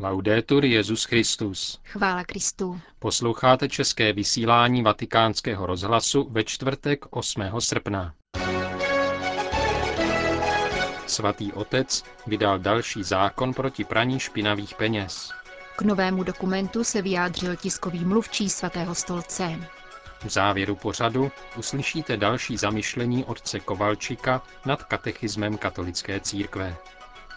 Laudetur Jezus Christus. Chvála Kristu. Posloucháte české vysílání Vatikánského rozhlasu ve čtvrtek 8. srpna. Svatý otec vydal další zákon proti praní špinavých peněz. K novému dokumentu se vyjádřil tiskový mluvčí svatého stolce. V závěru pořadu uslyšíte další zamyšlení otce Kovalčika nad katechismem katolické církve.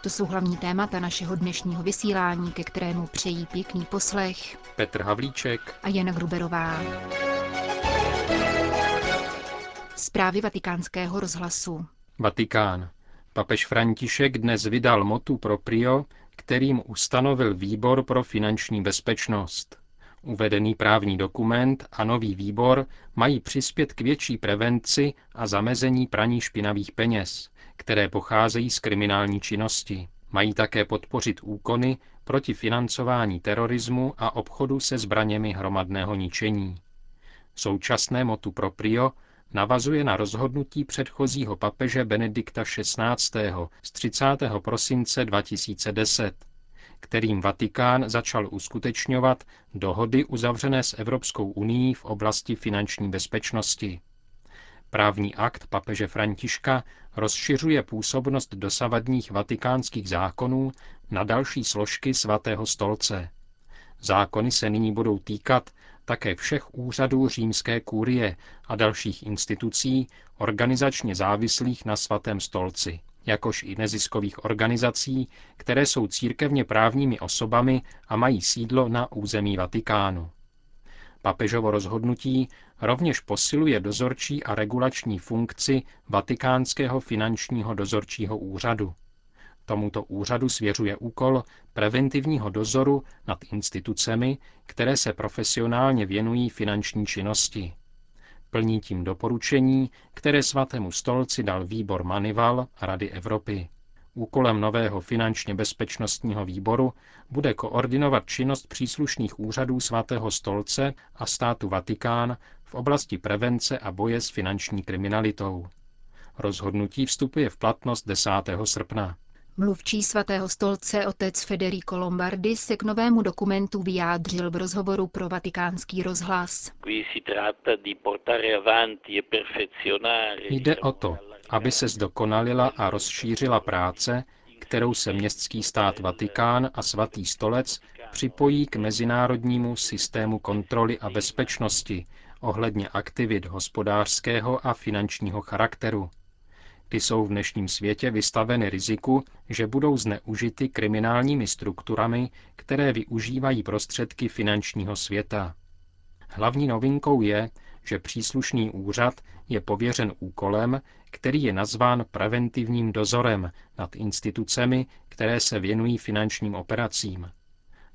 To jsou hlavní témata našeho dnešního vysílání, ke kterému přejí pěkný poslech Petr Havlíček a Jana Gruberová. Zprávy vatikánského rozhlasu. Vatikán. Papež František dnes vydal motu proprio, kterým ustanovil výbor pro finanční bezpečnost. Uvedený právní dokument a nový výbor mají přispět k větší prevenci a zamezení praní špinavých peněz, které pocházejí z kriminální činnosti. Mají také podpořit úkony proti financování terorismu a obchodu se zbraněmi hromadného ničení. Současné motu proprio navazuje na rozhodnutí předchozího papeže Benedikta XVI. z 30. prosince 2010, kterým Vatikán začal uskutečňovat dohody uzavřené s Evropskou unii v oblasti finanční bezpečnosti. Právní akt papeže Františka rozšiřuje působnost dosavadních vatikánských zákonů na další složky svatého stolce. Zákony se nyní budou týkat také všech úřadů římské kurie a dalších institucí organizačně závislých na svatém stolci, jakož i neziskových organizací, které jsou církevně právními osobami a mají sídlo na území Vatikánu. Papežovo rozhodnutí rovněž posiluje dozorčí a regulační funkci Vatikánského finančního dozorčího úřadu. Tomuto úřadu svěřuje úkol preventivního dozoru nad institucemi, které se profesionálně věnují finanční činnosti. Plní tím doporučení, které svatému stolci dal výbor Manival Rady Evropy. Úkolem nového finančně bezpečnostního výboru bude koordinovat činnost příslušných úřadů svatého stolce a státu Vatikán v oblasti prevence a boje s finanční kriminalitou. Rozhodnutí vstupuje v platnost 10. srpna. Mluvčí svatého stolce otec Federico Lombardi se k novému dokumentu vyjádřil v rozhovoru pro vatikánský rozhlas. Jde o to, aby se zdokonalila a rozšířila práce, kterou se městský stát Vatikán a svatý stolec připojí k mezinárodnímu systému kontroly a bezpečnosti ohledně aktivit hospodářského a finančního charakteru. Ty jsou v dnešním světě vystaveny riziku, že budou zneužity kriminálními strukturami, které využívají prostředky finančního světa. Hlavní novinkou je, že příslušný úřad je pověřen úkolem, který je nazván preventivním dozorem nad institucemi, které se věnují finančním operacím.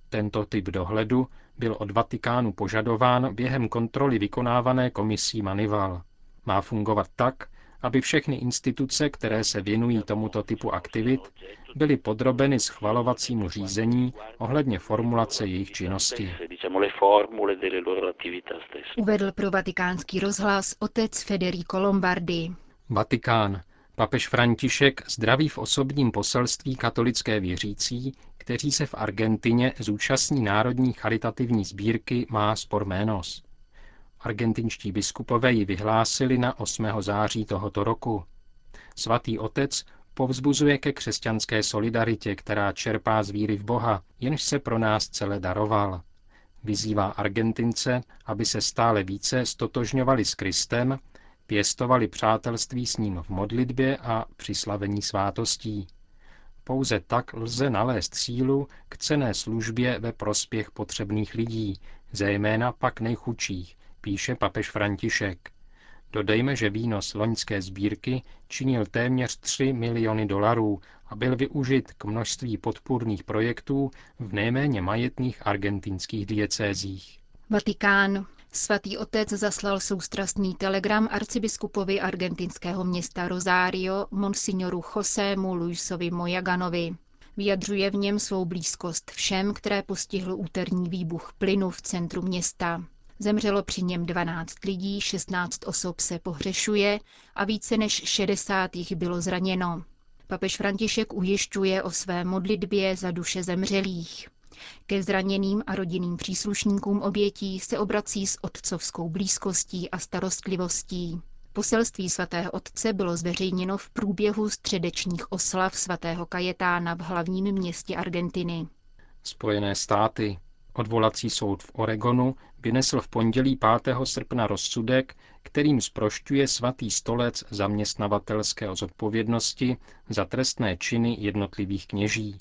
Tento typ dohledu byl od Vatikánu požadován během kontroly vykonávané komisí Manival. Má fungovat tak, aby všechny instituce, které se věnují tomuto typu aktivit, byly podrobeny schvalovacímu řízení ohledně formulace jejich činnosti. Uvedl pro vatikánský rozhlas otec Federico Lombardi. Vatikán. Papež František zdraví v osobním poselství katolické věřící, kteří se v Argentině zúčastní národní charitativní sbírky Má spor Menos. Argentinští biskupové ji vyhlásili na 8. září tohoto roku. Svatý otec povzbuzuje ke křesťanské solidaritě, která čerpá z víry v Boha, jenž se pro nás celé daroval. Vyzývá Argentince, aby se stále více stotožňovali s Kristem, pěstovali přátelství s ním v modlitbě a při slavení svátostí. Pouze tak lze nalézt sílu k cené službě ve prospěch potřebných lidí, zejména pak nejchudších, píše papež František. Dodejme, že výnos loňské sbírky činil téměř 3 miliony dolarů a byl využit k množství podpůrných projektů v nejméně majetných argentinských diecézích. Vatikán. Svatý otec zaslal soustrastný telegram arcibiskupovi argentinského města Rosario, monsignoru Josému Luisovi Mojaganovi. Vyjadřuje v něm svou blízkost všem, které postihl úterní výbuch plynu v centru města. Zemřelo při něm 12 lidí, 16 osob se pohřešuje a více než 60 jich bylo zraněno. Papež František ujišťuje o své modlitbě za duše zemřelých. Ke zraněným a rodinným příslušníkům obětí se obrací s otcovskou blízkostí a starostlivostí. Poselství svatého otce bylo zveřejněno v průběhu středečních oslav svatého Kajetána v hlavním městě Argentiny. Spojené státy. Odvolací soud v Oregonu vynesl v pondělí 5. srpna rozsudek, kterým zprošťuje svatý stolec zaměstnavatelské zodpovědnosti za trestné činy jednotlivých kněží.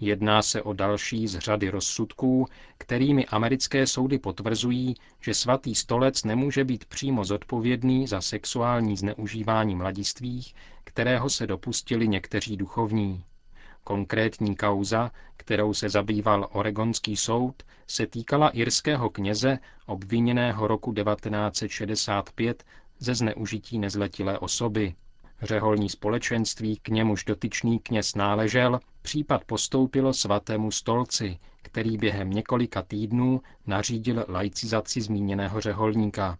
Jedná se o další z řady rozsudků, kterými americké soudy potvrzují, že svatý stolec nemůže být přímo zodpovědný za sexuální zneužívání mladistvých, kterého se dopustili někteří duchovní. Konkrétní kauza, kterou se zabýval Oregonský soud, se týkala irského kněze obviněného roku 1965 ze zneužití nezletilé osoby. Řeholní společenství, k němuž dotyčný kněz náležel, případ postoupilo svatému stolci, který během několika týdnů nařídil laicizaci zmíněného řeholníka.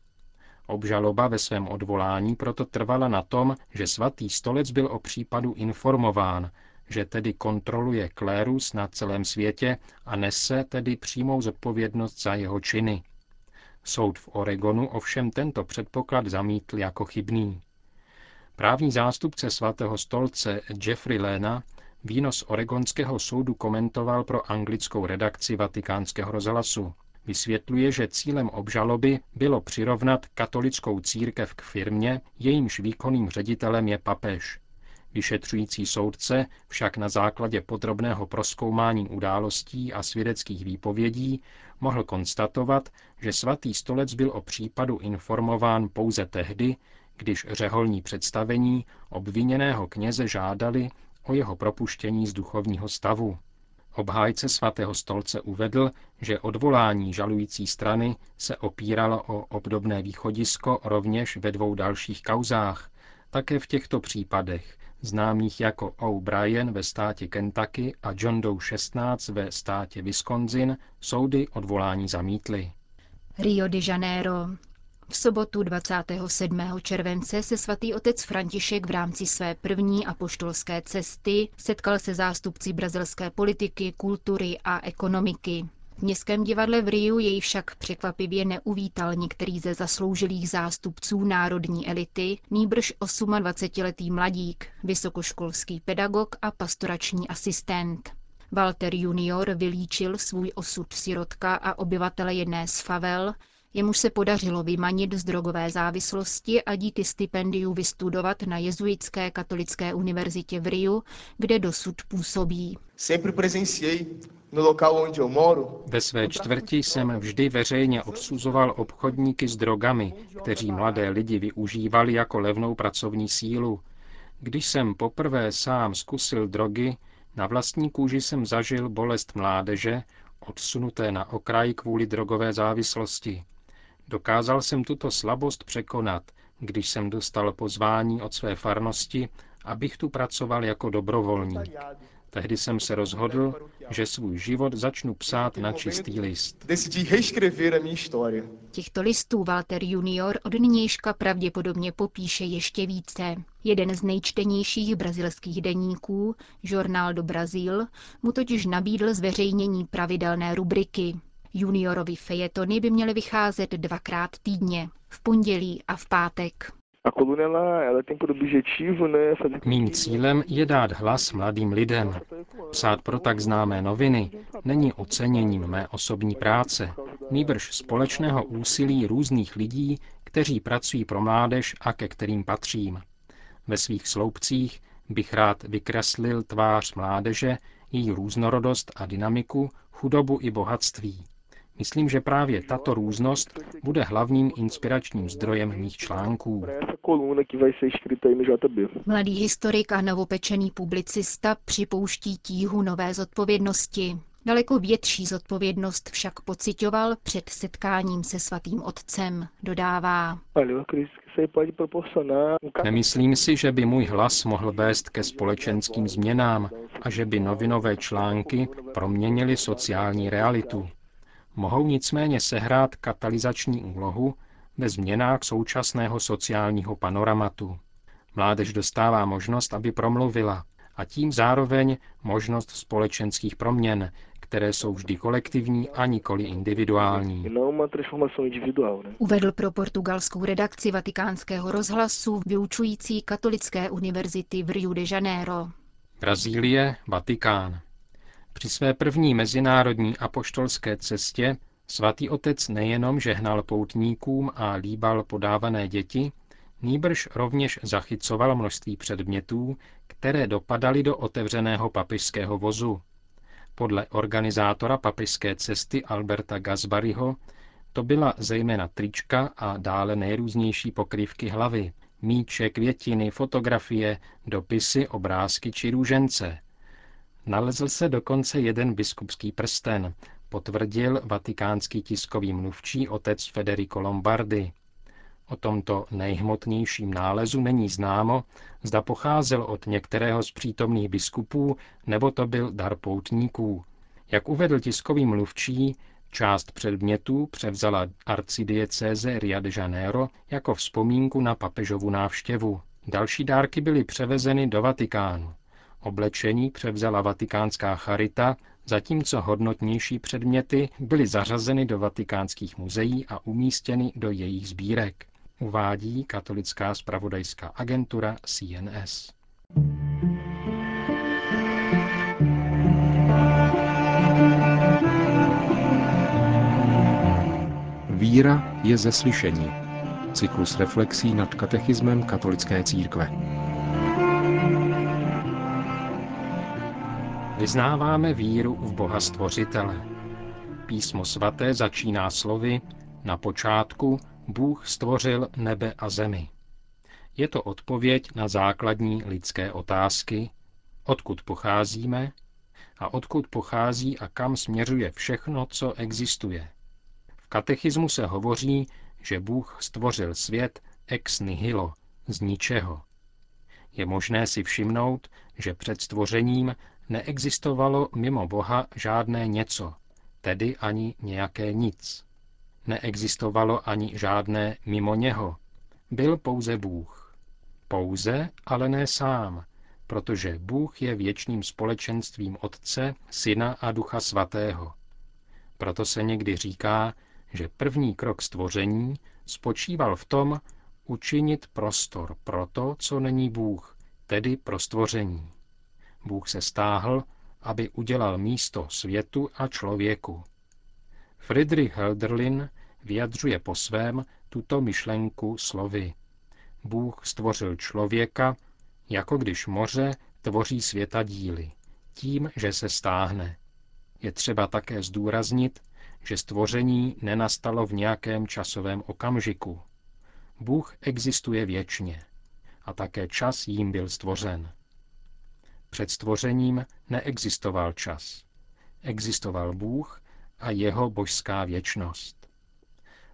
Obžaloba ve svém odvolání proto trvala na tom, že svatý stolec byl o případu informován, že tedy kontroluje klérus na celém světě a nese tedy přímou zodpovědnost za jeho činy. Soud v Oregonu ovšem tento předpoklad zamítl jako chybný. Právní zástupce svatého stolce Jeffrey Lena výnos Oregonského soudu komentoval pro anglickou redakci vatikánského rozhlasu. Vysvětluje, že cílem obžaloby bylo přirovnat katolickou církev k firmě, jejímž výkonným ředitelem je papež. Vyšetřující soudce však na základě podrobného proskoumání událostí a svědeckých výpovědí mohl konstatovat, že svatý stolec byl o případu informován pouze tehdy, když řeholní představení obviněného kněze žádali o jeho propuštění z duchovního stavu. Obhájce svatého stolce uvedl, že odvolání žalující strany se opíralo o obdobné východisko rovněž ve dvou dalších kauzách, také v těchto případech, známých jako O'Brien ve státě Kentucky a John Doe 16 ve státě Wisconsin, soudy odvolání zamítly. Rio de Janeiro. V sobotu 27. července se svatý otec František v rámci své první apoštolské cesty setkal se zástupci brazilské politiky, kultury a ekonomiky. V městském divadle v Riu jej však překvapivě neuvítal některý ze zasloužilých zástupců národní elity, nýbrž 28-letý mladík, vysokoškolský pedagog a pastorační asistent. Walter junior vylíčil svůj osud sirotka a obyvatele jedné z favel, jemuž se podařilo vymanit z drogové závislosti a díky stipendiu vystudovat na jezuitské katolické univerzitě v Riu, kde dosud působí. No Ve své čtvrti jsem vždy veřejně odsuzoval obchodníky s drogami, kteří mladé lidi využívali jako levnou pracovní sílu. Když jsem poprvé sám zkusil drogy, na vlastní kůži jsem zažil bolest mládeže, odsunuté na okraj kvůli drogové závislosti. Dokázal jsem tuto slabost překonat, když jsem dostal pozvání od své farnosti, abych tu pracoval jako dobrovolník. Tehdy jsem se rozhodl, že svůj život začnu psát na čistý list. Těchto listů Walter junior od nynějška pravděpodobně popíše ještě více. Jeden z nejčtenějších brazilských deníků, Jornal do Brazil, mu totiž nabídl zveřejnění pravidelné rubriky. Juniorovi fejetony by měly vycházet dvakrát týdně, v pondělí a v pátek. Mým cílem je dát hlas mladým lidem. Psát pro tak známé noviny není oceněním mé osobní práce, nýbrž společného úsilí různých lidí, kteří pracují pro mládež a ke kterým patřím. Ve svých sloupcích bych rád vykreslil tvář mládeže, její různorodost a dynamiku, chudobu i bohatství. Myslím, že právě tato různost bude hlavním inspiračním zdrojem mých článků. Mladý historik a novopečený publicista připouští tíhu nové zodpovědnosti. Daleko větší zodpovědnost však pocitoval před setkáním se svatým otcem, dodává. Nemyslím si, že by můj hlas mohl vést ke společenským změnám a že by novinové články proměnily sociální realitu mohou nicméně sehrát katalyzační úlohu ve změnách současného sociálního panoramatu. Mládež dostává možnost, aby promluvila, a tím zároveň možnost společenských proměn, které jsou vždy kolektivní a nikoli individuální. Uvedl pro portugalskou redakci vatikánského rozhlasu vyučující katolické univerzity v Rio de Janeiro. Brazílie, Vatikán. Při své první mezinárodní apoštolské cestě svatý otec nejenom žehnal poutníkům a líbal podávané děti, nýbrž rovněž zachycoval množství předmětů, které dopadaly do otevřeného papižského vozu. Podle organizátora papižské cesty Alberta Gazbariho to byla zejména trička a dále nejrůznější pokrývky hlavy, míče, květiny, fotografie, dopisy, obrázky či růžence. Nalezl se dokonce jeden biskupský prsten, potvrdil vatikánský tiskový mluvčí otec Federico Lombardi. O tomto nejhmotnějším nálezu není známo, zda pocházel od některého z přítomných biskupů, nebo to byl dar poutníků. Jak uvedl tiskový mluvčí, část předmětů převzala arcidiecéze Rio de Janeiro jako vzpomínku na papežovu návštěvu. Další dárky byly převezeny do Vatikánu. Oblečení převzala vatikánská charita, zatímco hodnotnější předměty byly zařazeny do vatikánských muzeí a umístěny do jejich sbírek uvádí katolická spravodajská agentura CNS. Víra je ze slyšení. Cyklus reflexí nad katechismem katolické církve. Vyznáváme víru v Boha Stvořitele. Písmo svaté začíná slovy na počátku Bůh stvořil nebe a zemi. Je to odpověď na základní lidské otázky, odkud pocházíme a odkud pochází a kam směřuje všechno, co existuje. V katechismu se hovoří, že Bůh stvořil svět ex nihilo, z ničeho. Je možné si všimnout, že před stvořením neexistovalo mimo Boha žádné něco, tedy ani nějaké nic. Neexistovalo ani žádné mimo něho. Byl pouze Bůh. Pouze, ale ne sám, protože Bůh je věčným společenstvím Otce, Syna a Ducha Svatého. Proto se někdy říká, že první krok stvoření spočíval v tom učinit prostor pro to, co není Bůh, tedy pro stvoření. Bůh se stáhl, aby udělal místo světu a člověku. Friedrich Hölderlin vyjadřuje po svém tuto myšlenku slovy. Bůh stvořil člověka, jako když moře tvoří světa díly, tím, že se stáhne. Je třeba také zdůraznit, že stvoření nenastalo v nějakém časovém okamžiku. Bůh existuje věčně a také čas jím byl stvořen. Před stvořením neexistoval čas. Existoval Bůh a jeho božská věčnost.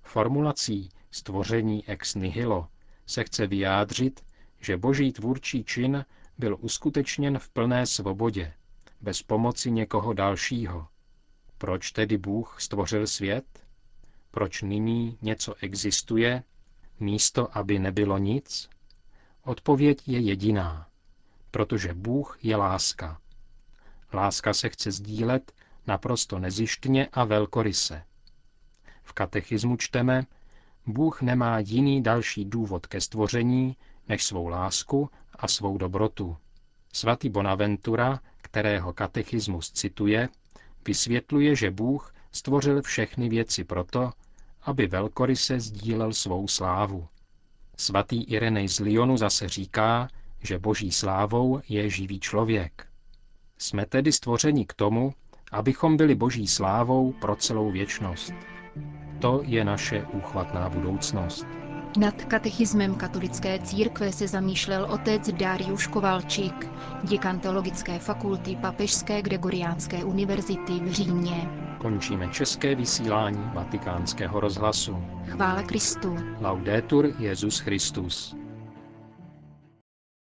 Formulací stvoření ex nihilo se chce vyjádřit, že boží tvůrčí čin byl uskutečněn v plné svobodě, bez pomoci někoho dalšího. Proč tedy Bůh stvořil svět? Proč nyní něco existuje, místo aby nebylo nic? Odpověď je jediná. Protože Bůh je láska. Láska se chce sdílet naprosto nezištně a velkoryse. V katechismu čteme, Bůh nemá jiný další důvod ke stvoření, než svou lásku a svou dobrotu. Svatý Bonaventura, kterého katechismus cituje, vysvětluje, že Bůh stvořil všechny věci proto, aby velkoryse sdílel svou slávu. Svatý Irenej z Lyonu zase říká, že boží slávou je živý člověk. Jsme tedy stvořeni k tomu, abychom byli boží slávou pro celou věčnost. To je naše úchvatná budoucnost. Nad katechismem katolické církve se zamýšlel otec Dariuš Kovalčík, děkan teologické fakulty Papežské Gregoriánské univerzity v Římě. Končíme české vysílání vatikánského rozhlasu. Chvála Kristu. Laudetur Jezus Christus.